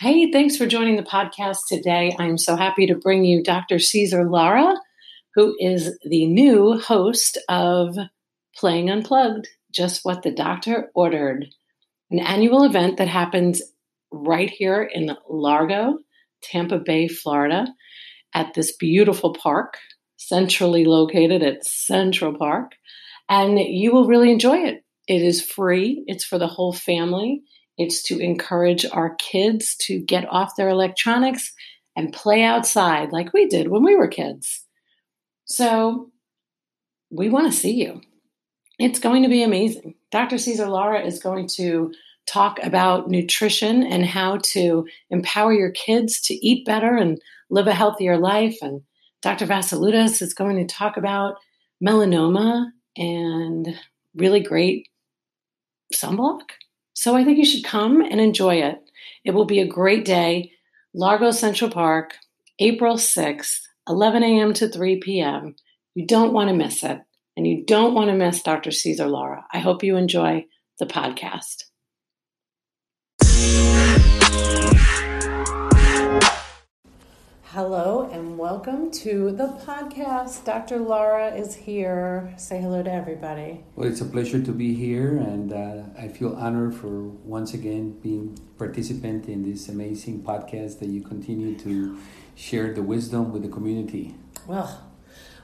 Hey, thanks for joining the podcast today. I'm so happy to bring you Dr. Cesar Lara, who is the new host of Playing Unplugged, just what the doctor ordered, an annual event that happens right here in Largo, Tampa Bay, Florida, at this beautiful park, centrally located at Central Park. And you will really enjoy it. It is free, it's for the whole family. It's to encourage our kids to get off their electronics and play outside like we did when we were kids. So we want to see you. It's going to be amazing. Dr. Cesar Lara is going to talk about nutrition and how to empower your kids to eat better and live a healthier life. And Dr. Vassiliadis is going to talk about melanoma and really great sunblock. So I think you should come and enjoy it. It will be a great day. Largo Central Park, April 6th, 11 a.m. to 3 p.m. You don't want to miss it. And you don't want to miss Dr. Cesar Lara. I hope you enjoy the podcast. Hello and welcome to the podcast. Dr. Lara is here. Say hello to everybody. Well, it's a pleasure to be here, and uh, I feel honored for once again being participant in this amazing podcast that you continue to share the wisdom with the community. Well,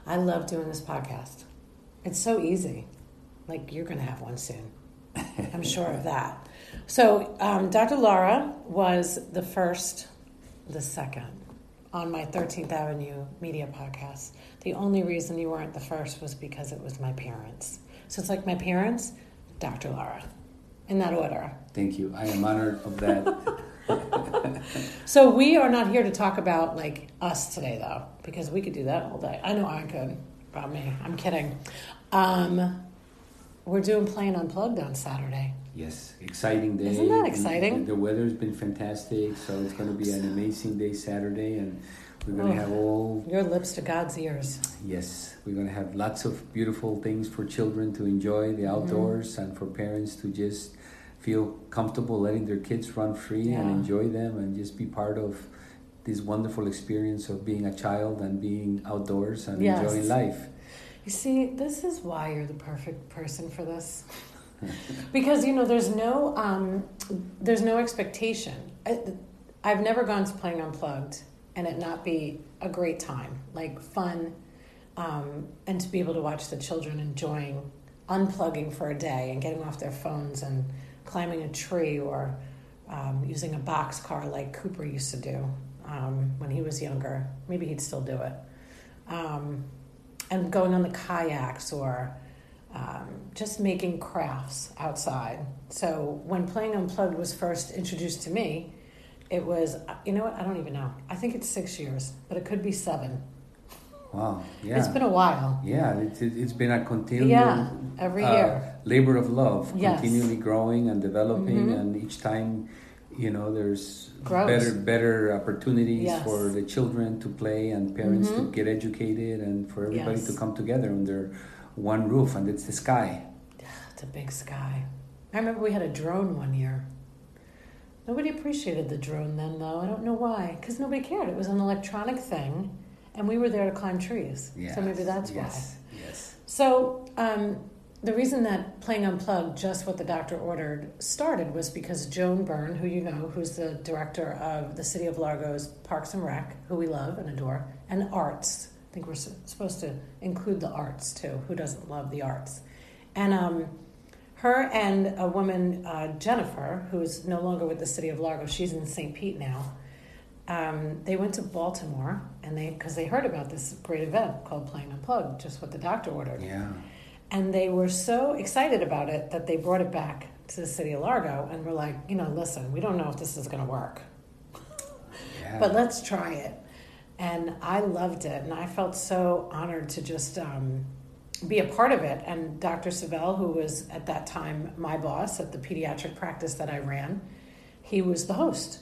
I love doing this podcast. It's so easy. Like you're going to have one soon. I'm sure of that. So, um, Dr. Lara was the first, the second on my 13th Avenue Media podcast. The only reason you weren't the first was because it was my parents. So it's like my parents, Dr. Lara, in that order. Thank you. I am honored of that. so we are not here to talk about like us today, though, because we could do that all day. I know I could. About me. I'm kidding. Um, we're doing Playing Unplugged on Saturday. Yes, exciting day. Isn't that exciting? The, the weather's been fantastic, so it's going to be an amazing day Saturday, and we're going to oh, have all your lips to God's ears. Yes, we're going to have lots of beautiful things for children to enjoy the mm-hmm. outdoors, mm-hmm. and for parents to just feel comfortable letting their kids run free yeah. and enjoy them, and just be part of this wonderful experience of being a child and being outdoors and yes. enjoying life. You see, this is why you're the perfect person for this. because you know there's no um, there's no expectation. I, i've never gone to playing unplugged and it not be a great time like fun um, and to be able to watch the children enjoying unplugging for a day and getting off their phones and climbing a tree or um, using a box car like cooper used to do um, when he was younger. Maybe he'd still do it. Um, and going on the kayaks or um, just making crafts outside. So when Playing Unplugged was first introduced to me, it was, you know what, I don't even know. I think it's six years, but it could be seven. Wow, yeah. It's been a while. Yeah, it's, it's been a continual yeah, every uh, year. labor of love, yes. continually growing and developing, mm-hmm. and each time, you know, there's Grows. better better opportunities yes. for the children to play and parents mm-hmm. to get educated and for everybody yes. to come together under one roof, and it's the sky. It's a big sky. I remember we had a drone one year. Nobody appreciated the drone then, though. I don't know why. Because nobody cared. It was an electronic thing, and we were there to climb trees. Yes. So maybe that's why. Yes. So um, the reason that playing unplugged, just what the doctor ordered, started was because Joan Byrne, who you know, who's the director of the City of Largo's Parks and Rec, who we love and adore, and Arts, I think we're supposed to include the arts too. Who doesn't love the arts? And um, her and a woman, uh, Jennifer, who's no longer with the city of Largo, she's in St. Pete now. Um, they went to Baltimore and they because they heard about this great event called Playing Unplugged, just what the doctor ordered. Yeah. And they were so excited about it that they brought it back to the city of Largo and were like, you know, listen, we don't know if this is going to work, yeah. but let's try it and I loved it, and I felt so honored to just um, be a part of it. And Dr. Savell, who was at that time my boss at the pediatric practice that I ran, he was the host.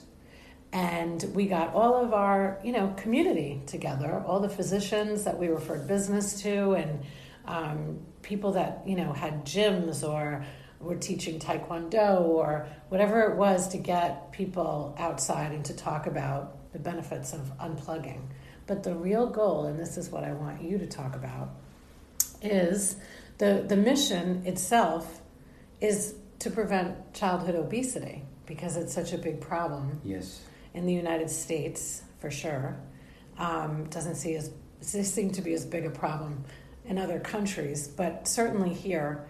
And we got all of our, you know, community together, all the physicians that we referred business to, and um, people that you know had gyms or were teaching taekwondo or whatever it was to get people outside and to talk about the benefits of unplugging. But the real goal, and this is what I want you to talk about, is the, the mission itself is to prevent childhood obesity because it's such a big problem. Yes. In the United States, for sure. Um, doesn't see as seem to be as big a problem in other countries, but certainly here.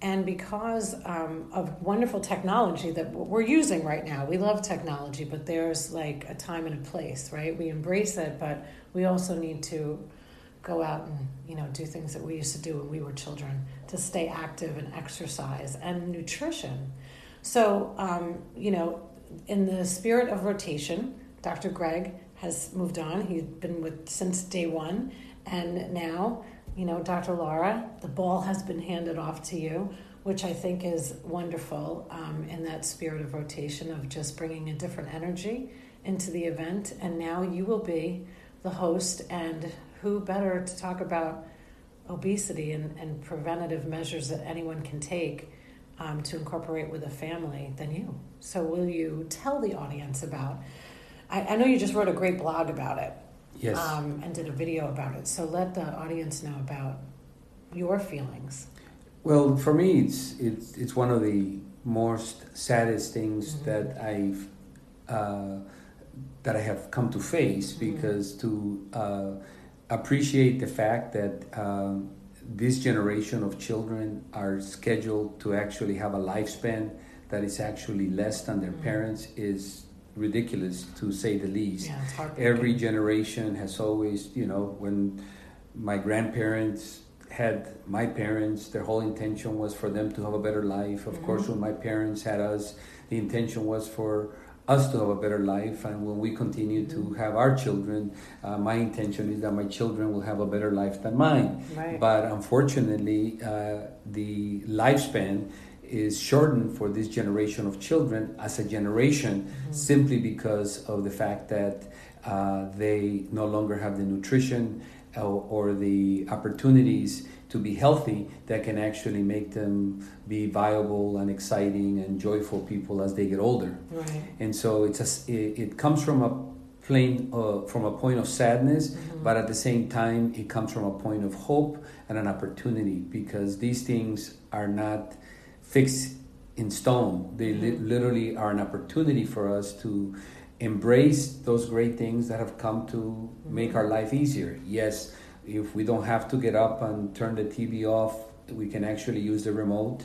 And because um, of wonderful technology that we're using right now, we love technology, but there's like a time and a place, right? We embrace it, but we also need to go out and you know do things that we used to do when we were children to stay active and exercise and nutrition. So um, you know, in the spirit of rotation, Dr. Greg has moved on. He's been with since day one, and now you know, Dr. Lara, the ball has been handed off to you, which I think is wonderful um, in that spirit of rotation of just bringing a different energy into the event. And now you will be the host, and who better to talk about obesity and, and preventative measures that anyone can take um, to incorporate with a family than you? So, will you tell the audience about? I, I know you just wrote a great blog about it Yes. Um, and did a video about it. So let the audience know about your feelings. Well, for me, it's it's it's one of the most saddest things mm-hmm. that I've uh, that I have come to face mm-hmm. because to uh, appreciate the fact that um, this generation of children are scheduled to actually have a lifespan that is actually less than their mm-hmm. parents is ridiculous to say the least. Yeah, Every generation has always, you know, when my grandparents had my parents, their whole intention was for them to have a better life. Of mm-hmm. course, when my parents had us, the intention was for us to have a better life. And when we continue mm-hmm. to have our children, uh, my intention is that my children will have a better life than mine. Right. But unfortunately, uh, the lifespan is shortened for this generation of children as a generation mm-hmm. simply because of the fact that uh, they no longer have the nutrition or, or, the opportunities to be healthy that can actually make them be viable and exciting and joyful people as they get older. Right. And so it's a, it, it comes from a plain uh, from a point of sadness, mm-hmm. but at the same time it comes from a point of hope and an opportunity because these things are not fixed in stone. They li- mm-hmm. literally are an opportunity for us to embrace those great things that have come to make mm-hmm. our life easier. Yes, if we don't have to get up and turn the TV off, we can actually use the remote.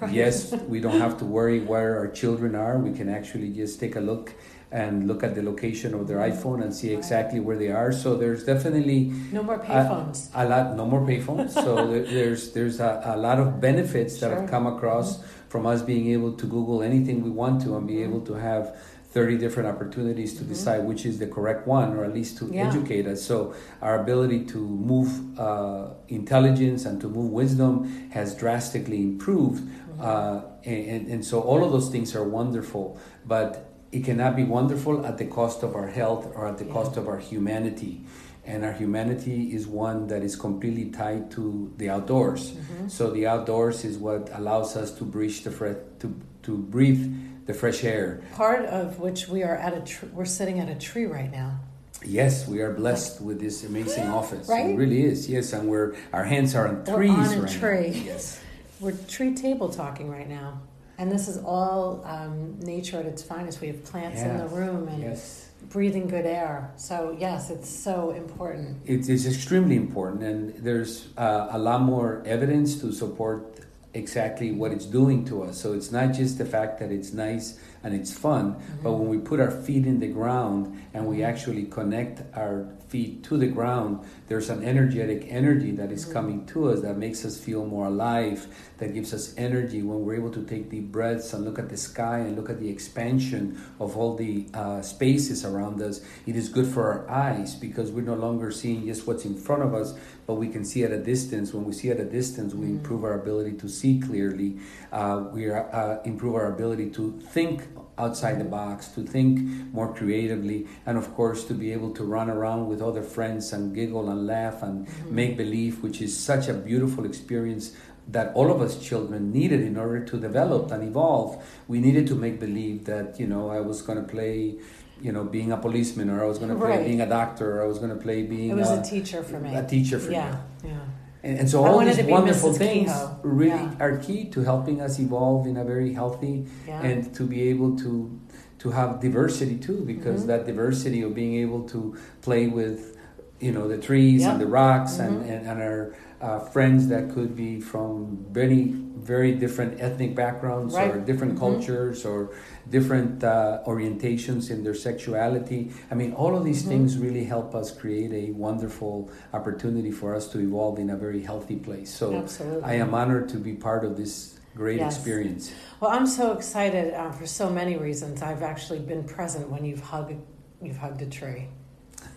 Right. Yes, we don't have to worry where our children are. We can actually just take a look and look at the location of their iPhone and see exactly where they are. So there's definitely no more payphones. A, a lot, no more payphones. so there's there's a, a, lot of benefits that sure. have come across mm-hmm. from us being able to Google anything we want to and be mm-hmm. able to have 30 different opportunities to mm-hmm. decide which is the correct one or at least to yeah. educate us so our ability to move uh, intelligence and to move wisdom has drastically improved mm-hmm. uh, and, and so all of those things are wonderful but it cannot be wonderful at the cost of our health or at the yeah. cost of our humanity. And our humanity is one that is completely tied to the outdoors. Mm-hmm. So the outdoors is what allows us to breathe the fre- to to breathe the fresh air. Part of which we are at a tr- we're sitting at a tree right now. Yes, we are blessed with this amazing office. Right? It really is. Yes, and we're our hands are on trees we're on a right tree. Now. Yes. We're tree table talking right now. And this is all um, nature at its finest. We have plants yes. in the room and yes. breathing good air. So, yes, it's so important. It is extremely important. And there's uh, a lot more evidence to support exactly what it's doing to us. So, it's not just the fact that it's nice and it's fun, mm-hmm. but when we put our feet in the ground and we actually connect our feet to the ground, there's an energetic energy that is mm-hmm. coming to us that makes us feel more alive, that gives us energy when we're able to take deep breaths and look at the sky and look at the expansion of all the uh, spaces around us. It is good for our eyes because we're no longer seeing just what's in front of us, but we can see at a distance. When we see at a distance, we mm-hmm. improve our ability to see clearly. Uh, we are, uh, improve our ability to think outside the box, to think more creatively, and of course to be able to run around with other friends and giggle and laugh and mm-hmm. make believe, which is such a beautiful experience that all of us children needed in order to develop and evolve. We needed to make believe that you know I was going to play you know, being a policeman, or I was going to play right. being a doctor, or I was going to play being. It was a, a teacher for me. A teacher for yeah, me. Yeah, And, and so I all these wonderful things Kehoe. really yeah. are key to helping us evolve in a very healthy yeah. and to be able to to have diversity too, because mm-hmm. that diversity of being able to play with, you know, the trees and the rocks mm-hmm. and, and, and our uh, friends that could be from very very different ethnic backgrounds right. or different mm-hmm. cultures or different uh, orientations in their sexuality. I mean, all of these mm-hmm. things really help us create a wonderful opportunity for us to evolve in a very healthy place. So Absolutely. I am honored to be part of this great yes. experience. Well, I'm so excited uh, for so many reasons. I've actually been present when you've hugged you've hugged a tree.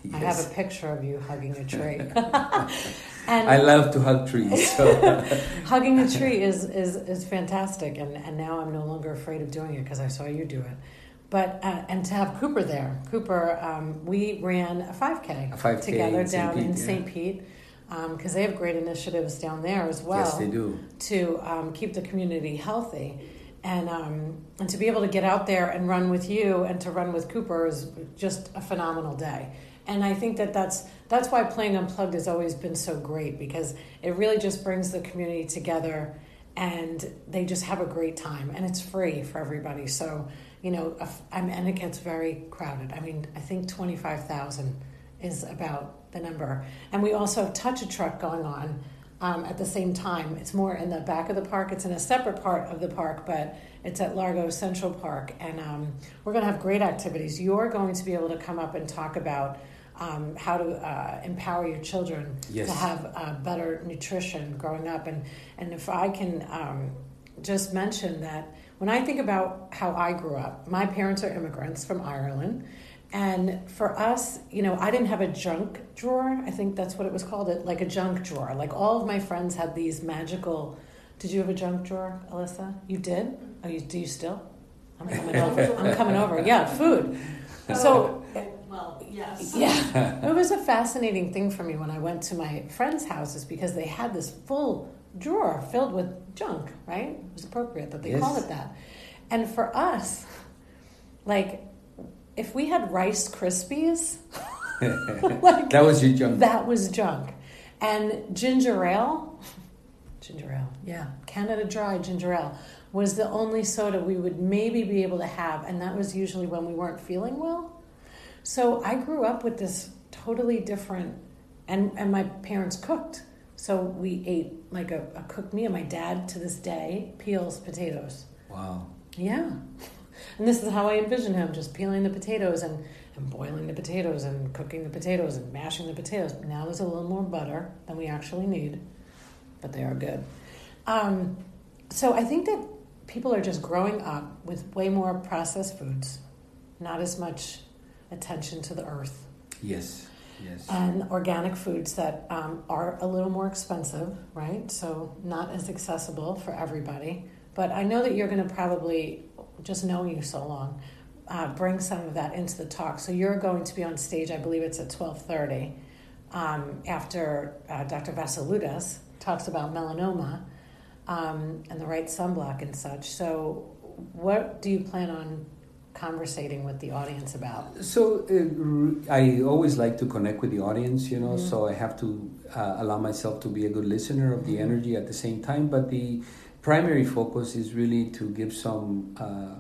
Yes. I have a picture of you hugging a tree. and I love to hug trees. So. hugging a tree is, is, is fantastic, and, and now I'm no longer afraid of doing it because I saw you do it. But uh, and to have Cooper there, Cooper, um, we ran a 5K, a 5K together down Pete, in St. Yeah. Pete because um, they have great initiatives down there as well. Yes, they do. To um, keep the community healthy. And, um, and to be able to get out there and run with you and to run with Cooper is just a phenomenal day. And I think that that's, that's why Playing Unplugged has always been so great because it really just brings the community together and they just have a great time and it's free for everybody. So, you know, I mean, and it gets very crowded. I mean, I think 25,000 is about the number. And we also have Touch a Truck going on um, at the same time. It's more in the back of the park. It's in a separate part of the park, but it's at Largo Central Park. And um, we're going to have great activities. You're going to be able to come up and talk about um, how to uh, empower your children yes. to have uh, better nutrition growing up. And, and if I can um, just mention that when I think about how I grew up, my parents are immigrants from Ireland. And for us, you know, I didn't have a junk drawer. I think that's what it was called, it like a junk drawer. Like all of my friends had these magical. Did you have a junk drawer, Alyssa? You did? Oh, you do you still? I'm coming over. I'm coming over. Yeah, food. Oh, so, well, yes. Yeah, it was a fascinating thing for me when I went to my friends' houses because they had this full drawer filled with junk. Right? It was appropriate that they yes. call it that. And for us, like if we had Rice Krispies, like, that was your junk. That was junk. And ginger ale, ginger ale, yeah, Canada Dry ginger ale was the only soda we would maybe be able to have, and that was usually when we weren't feeling well. So I grew up with this totally different, and and my parents cooked, so we ate like a, a cooked meal. My dad to this day peels potatoes. Wow. Yeah. And this is how I envision him just peeling the potatoes and, and boiling the potatoes and cooking the potatoes and mashing the potatoes. Now there's a little more butter than we actually need, but they are good. Um, so I think that people are just growing up with way more processed foods, not as much attention to the earth. Yes. Yes. And organic foods that um, are a little more expensive, right? So not as accessible for everybody. But I know that you're going to probably just knowing you so long, uh, bring some of that into the talk. So you're going to be on stage, I believe it's at 1230, um, after uh, Dr. Vassilioutas talks about melanoma um, and the right sunblock and such. So what do you plan on conversating with the audience about? So uh, I always like to connect with the audience, you know, mm-hmm. so I have to uh, allow myself to be a good listener of the mm-hmm. energy at the same time, but the primary focus is really to give some uh,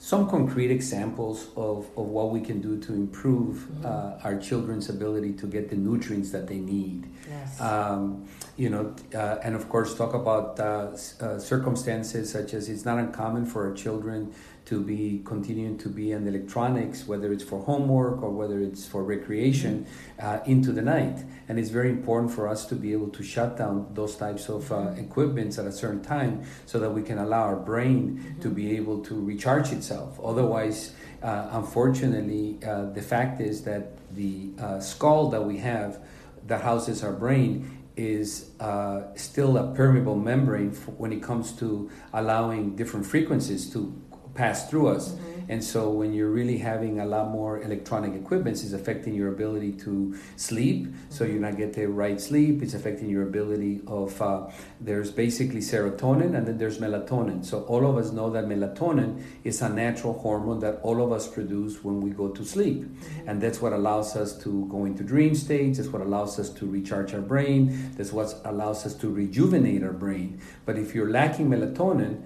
some concrete examples of, of what we can do to improve mm-hmm. uh, our children's ability to get the nutrients that they need. Yes. Um, you know, uh, and of course, talk about uh, uh, circumstances such as it's not uncommon for our children to be continuing to be in electronics, whether it's for homework or whether it's for recreation, mm-hmm. uh, into the night. And it's very important for us to be able to shut down those types of uh, mm-hmm. equipments at a certain time so that we can allow our brain mm-hmm. to be able to recharge itself. Otherwise, uh, unfortunately, uh, the fact is that the uh, skull that we have that houses our brain is uh, still a permeable membrane when it comes to allowing different frequencies to pass through us. Mm-hmm. And so when you're really having a lot more electronic equipment, it's affecting your ability to sleep. So you're not getting the right sleep. It's affecting your ability of uh, there's basically serotonin and then there's melatonin. So all of us know that melatonin is a natural hormone that all of us produce when we go to sleep, mm-hmm. and that's what allows us to go into dream states. That's what allows us to recharge our brain. That's what allows us to rejuvenate our brain. But if you're lacking melatonin,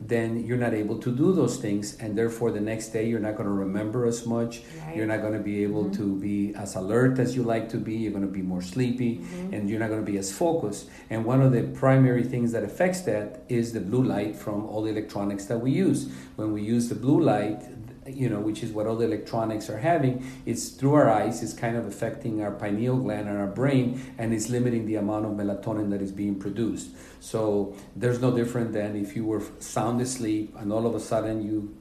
then you're not able to do those things and therefore the next day you're not going to remember as much right. you're not going to be able mm-hmm. to be as alert as you like to be you're going to be more sleepy mm-hmm. and you're not going to be as focused and one of the primary things that affects that is the blue light from all the electronics that we use when we use the blue light you know, which is what all the electronics are having, it's through our eyes, it's kind of affecting our pineal gland and our brain, and it's limiting the amount of melatonin that is being produced. So there's no different than if you were sound asleep and all of a sudden you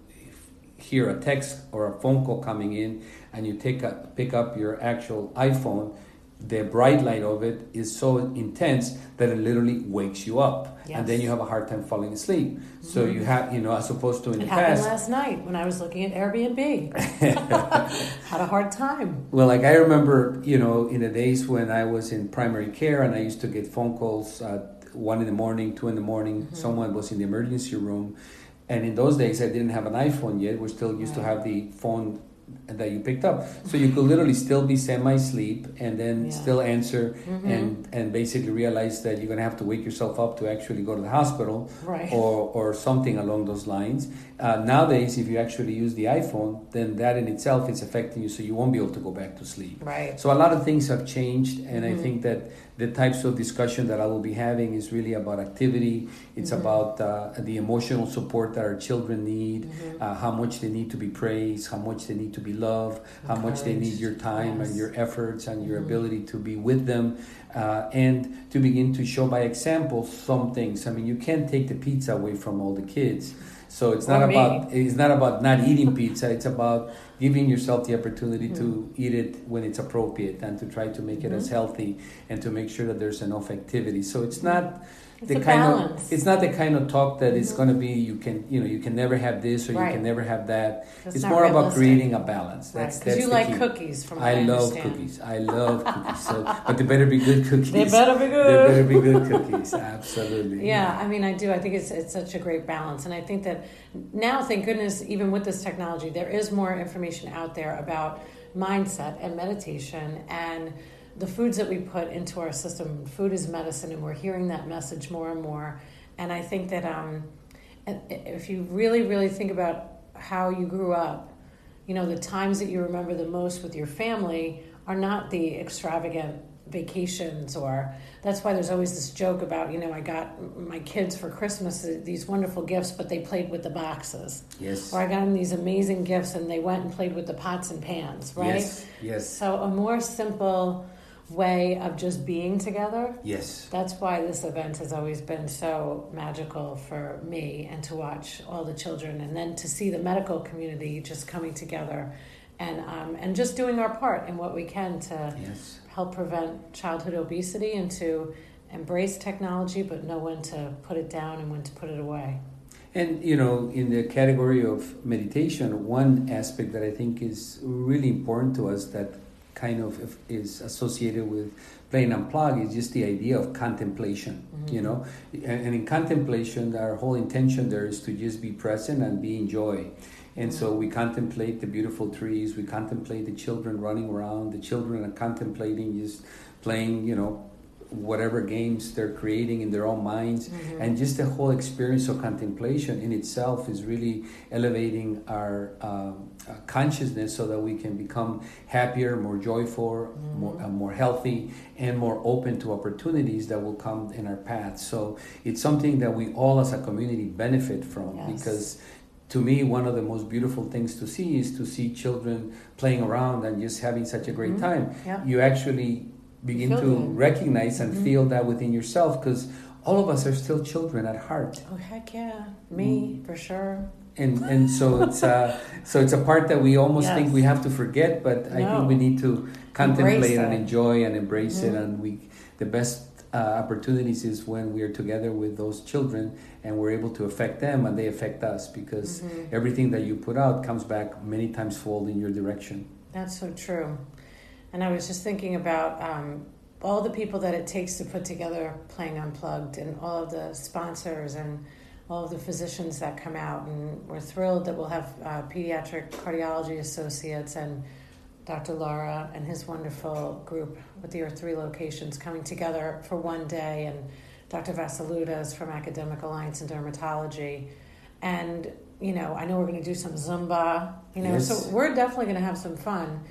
hear a text or a phone call coming in and you take a, pick up your actual iPhone the bright light of it is so intense that it literally wakes you up yes. and then you have a hard time falling asleep mm-hmm. so you have you know as opposed to in it the happened past last night when i was looking at airbnb had a hard time well like i remember you know in the days when i was in primary care and i used to get phone calls at one in the morning two in the morning mm-hmm. someone was in the emergency room and in those days i didn't have an iphone yet we still used right. to have the phone that you picked up. So you could literally still be semi-sleep and then yeah. still answer mm-hmm. and and basically realize that you're gonna have to wake yourself up to actually go to the hospital right. or or something along those lines. Uh, nowadays, if you actually use the iPhone, then that in itself is affecting you, so you won't be able to go back to sleep. Right. So a lot of things have changed, and mm-hmm. I think that the types of discussion that I will be having is really about activity. It's mm-hmm. about uh, the emotional support that our children need, mm-hmm. uh, how much they need to be praised, how much they need to be loved, how much they need your time yes. and your efforts and your mm-hmm. ability to be with them, uh, and to begin to show by example some things. I mean, you can't take the pizza away from all the kids. So it's not about it's not about not eating pizza. It's about giving yourself the opportunity mm-hmm. to eat it when it's appropriate and to try to make it mm-hmm. as healthy and to make sure that there's enough activity. So it's not it's the kind balance. of it's not the kind of talk that mm-hmm. it's going to be you can you know you can never have this or right. you can never have that that's it's more realistic. about creating a balance that's right. you like key. cookies from I, I love cookies I love cookies so but they better be good cookies they better be good they better be good cookies absolutely yeah, yeah I mean I do I think it's it's such a great balance and I think that now thank goodness even with this technology there is more information out there about mindset and meditation and the foods that we put into our system, food is medicine, and we're hearing that message more and more. And I think that um, if you really, really think about how you grew up, you know, the times that you remember the most with your family are not the extravagant vacations or that's why there's always this joke about you know i got my kids for christmas these wonderful gifts but they played with the boxes. Yes. Or i got them these amazing gifts and they went and played with the pots and pans right? Yes. Yes. So a more simple way of just being together. Yes. That's why this event has always been so magical for me and to watch all the children and then to see the medical community just coming together and um, and just doing our part in what we can to yes. help prevent childhood obesity and to embrace technology but know when to put it down and when to put it away. And you know, in the category of meditation, one aspect that I think is really important to us that kind of is associated with playing unplug is just the idea of contemplation mm-hmm. you know and, in contemplation our whole intention there is to just be present and be in joy and mm-hmm. so we contemplate the beautiful trees we contemplate the children running around the children are contemplating just playing you know whatever games they're creating in their own minds mm-hmm. and just the whole experience of contemplation in itself is really elevating our um, uh, consciousness so that we can become happier more joyful mm-hmm. more, uh, more healthy and more open to opportunities that will come in our path so it's something that we all as a community benefit from yes. because to me, one of the most beautiful things to see is to see children playing around and just having such a great mm-hmm. time. Yeah. You actually begin to good. recognize and mm-hmm. feel that within yourself because all of us are still children at heart. Oh heck yeah, me mm. for sure. And and so it's uh, so it's a part that we almost yes. think we have to forget, but no. I think we need to contemplate and enjoy and embrace mm-hmm. it. And we the best uh, opportunities is when we are together with those children and we're able to affect them and they affect us because mm-hmm. everything that you put out comes back many times fold in your direction. That's so true. And I was just thinking about um, all the people that it takes to put together Playing Unplugged and all of the sponsors and all of the physicians that come out. And we're thrilled that we'll have uh, pediatric cardiology associates and Dr. Lara and his wonderful group with your three locations coming together for one day, and Dr. Vasaludas from Academic Alliance in Dermatology. And, you know, I know we're going to do some Zumba, you know, yes. so we're definitely going to have some fun.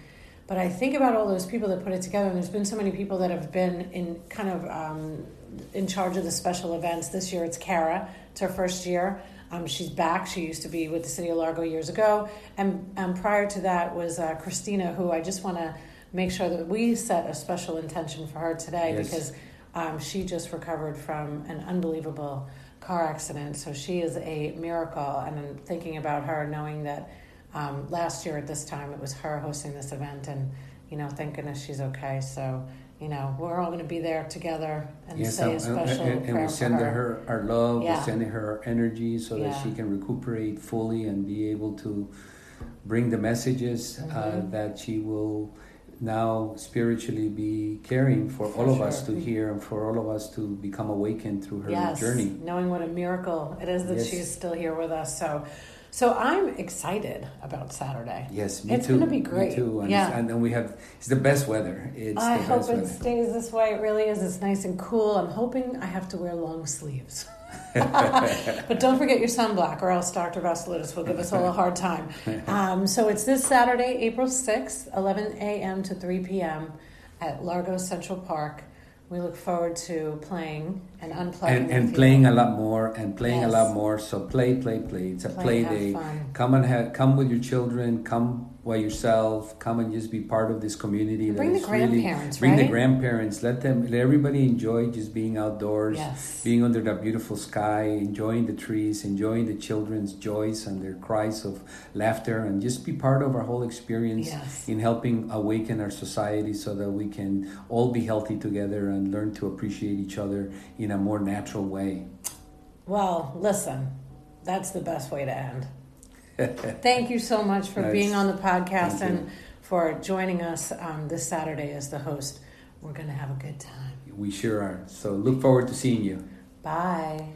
But I think about all those people that put it together, and there's been so many people that have been in kind of um, in charge of the special events. This year it's Kara, it's her first year. Um, she's back. She used to be with the city of Largo years ago, and um, prior to that was uh, Christina, who I just want to make sure that we set a special intention for her today yes. because um, she just recovered from an unbelievable car accident. So she is a miracle, and I'm thinking about her, knowing that um, last year at this time it was her hosting this event, and you know, thank goodness she's okay. So you know, we're all going to be there together and yes, say a special and, and we send her. her our love, yeah. we send her our energy so yeah. that she can recuperate fully and be able to bring the messages uh, mm-hmm. uh, that she will now spiritually be caring for, for all of sure. us to hear and for all of us to become awakened through her yes, journey. Knowing what a miracle it is that yes. she's still here with us. So so I'm excited about Saturday. Yes, me it's too. It's going to be great. Me too. And yeah. and then we have it's the best weather. It's I hope it weather. stays this way. It really is. It's nice and cool. I'm hoping I have to wear long sleeves. but don't forget your sunblock, or else Dr. Vasilidis will give us all a hard time. Um, so it's this Saturday, April 6th, 11 a.m. to 3 p.m. at Largo Central Park. We look forward to playing and unplugging. And, and playing a lot more and playing yes. a lot more. So play, play, play. It's a play, play day. Fun. Come and have, come with your children. Come by yourself. Come and just be part of this community. Bring the grandparents. Really, bring right? the grandparents. Let them. Let everybody enjoy just being outdoors, yes. being under that beautiful sky, enjoying the trees, enjoying the children's joys and their cries of laughter, and just be part of our whole experience yes. in helping awaken our society so that we can all be healthy together and learn to appreciate each other in a more natural way. Well, listen, that's the best way to end. Thank you so much for nice. being on the podcast and for joining us um, this Saturday as the host. We're going to have a good time. We sure are. So look forward to seeing you. Bye.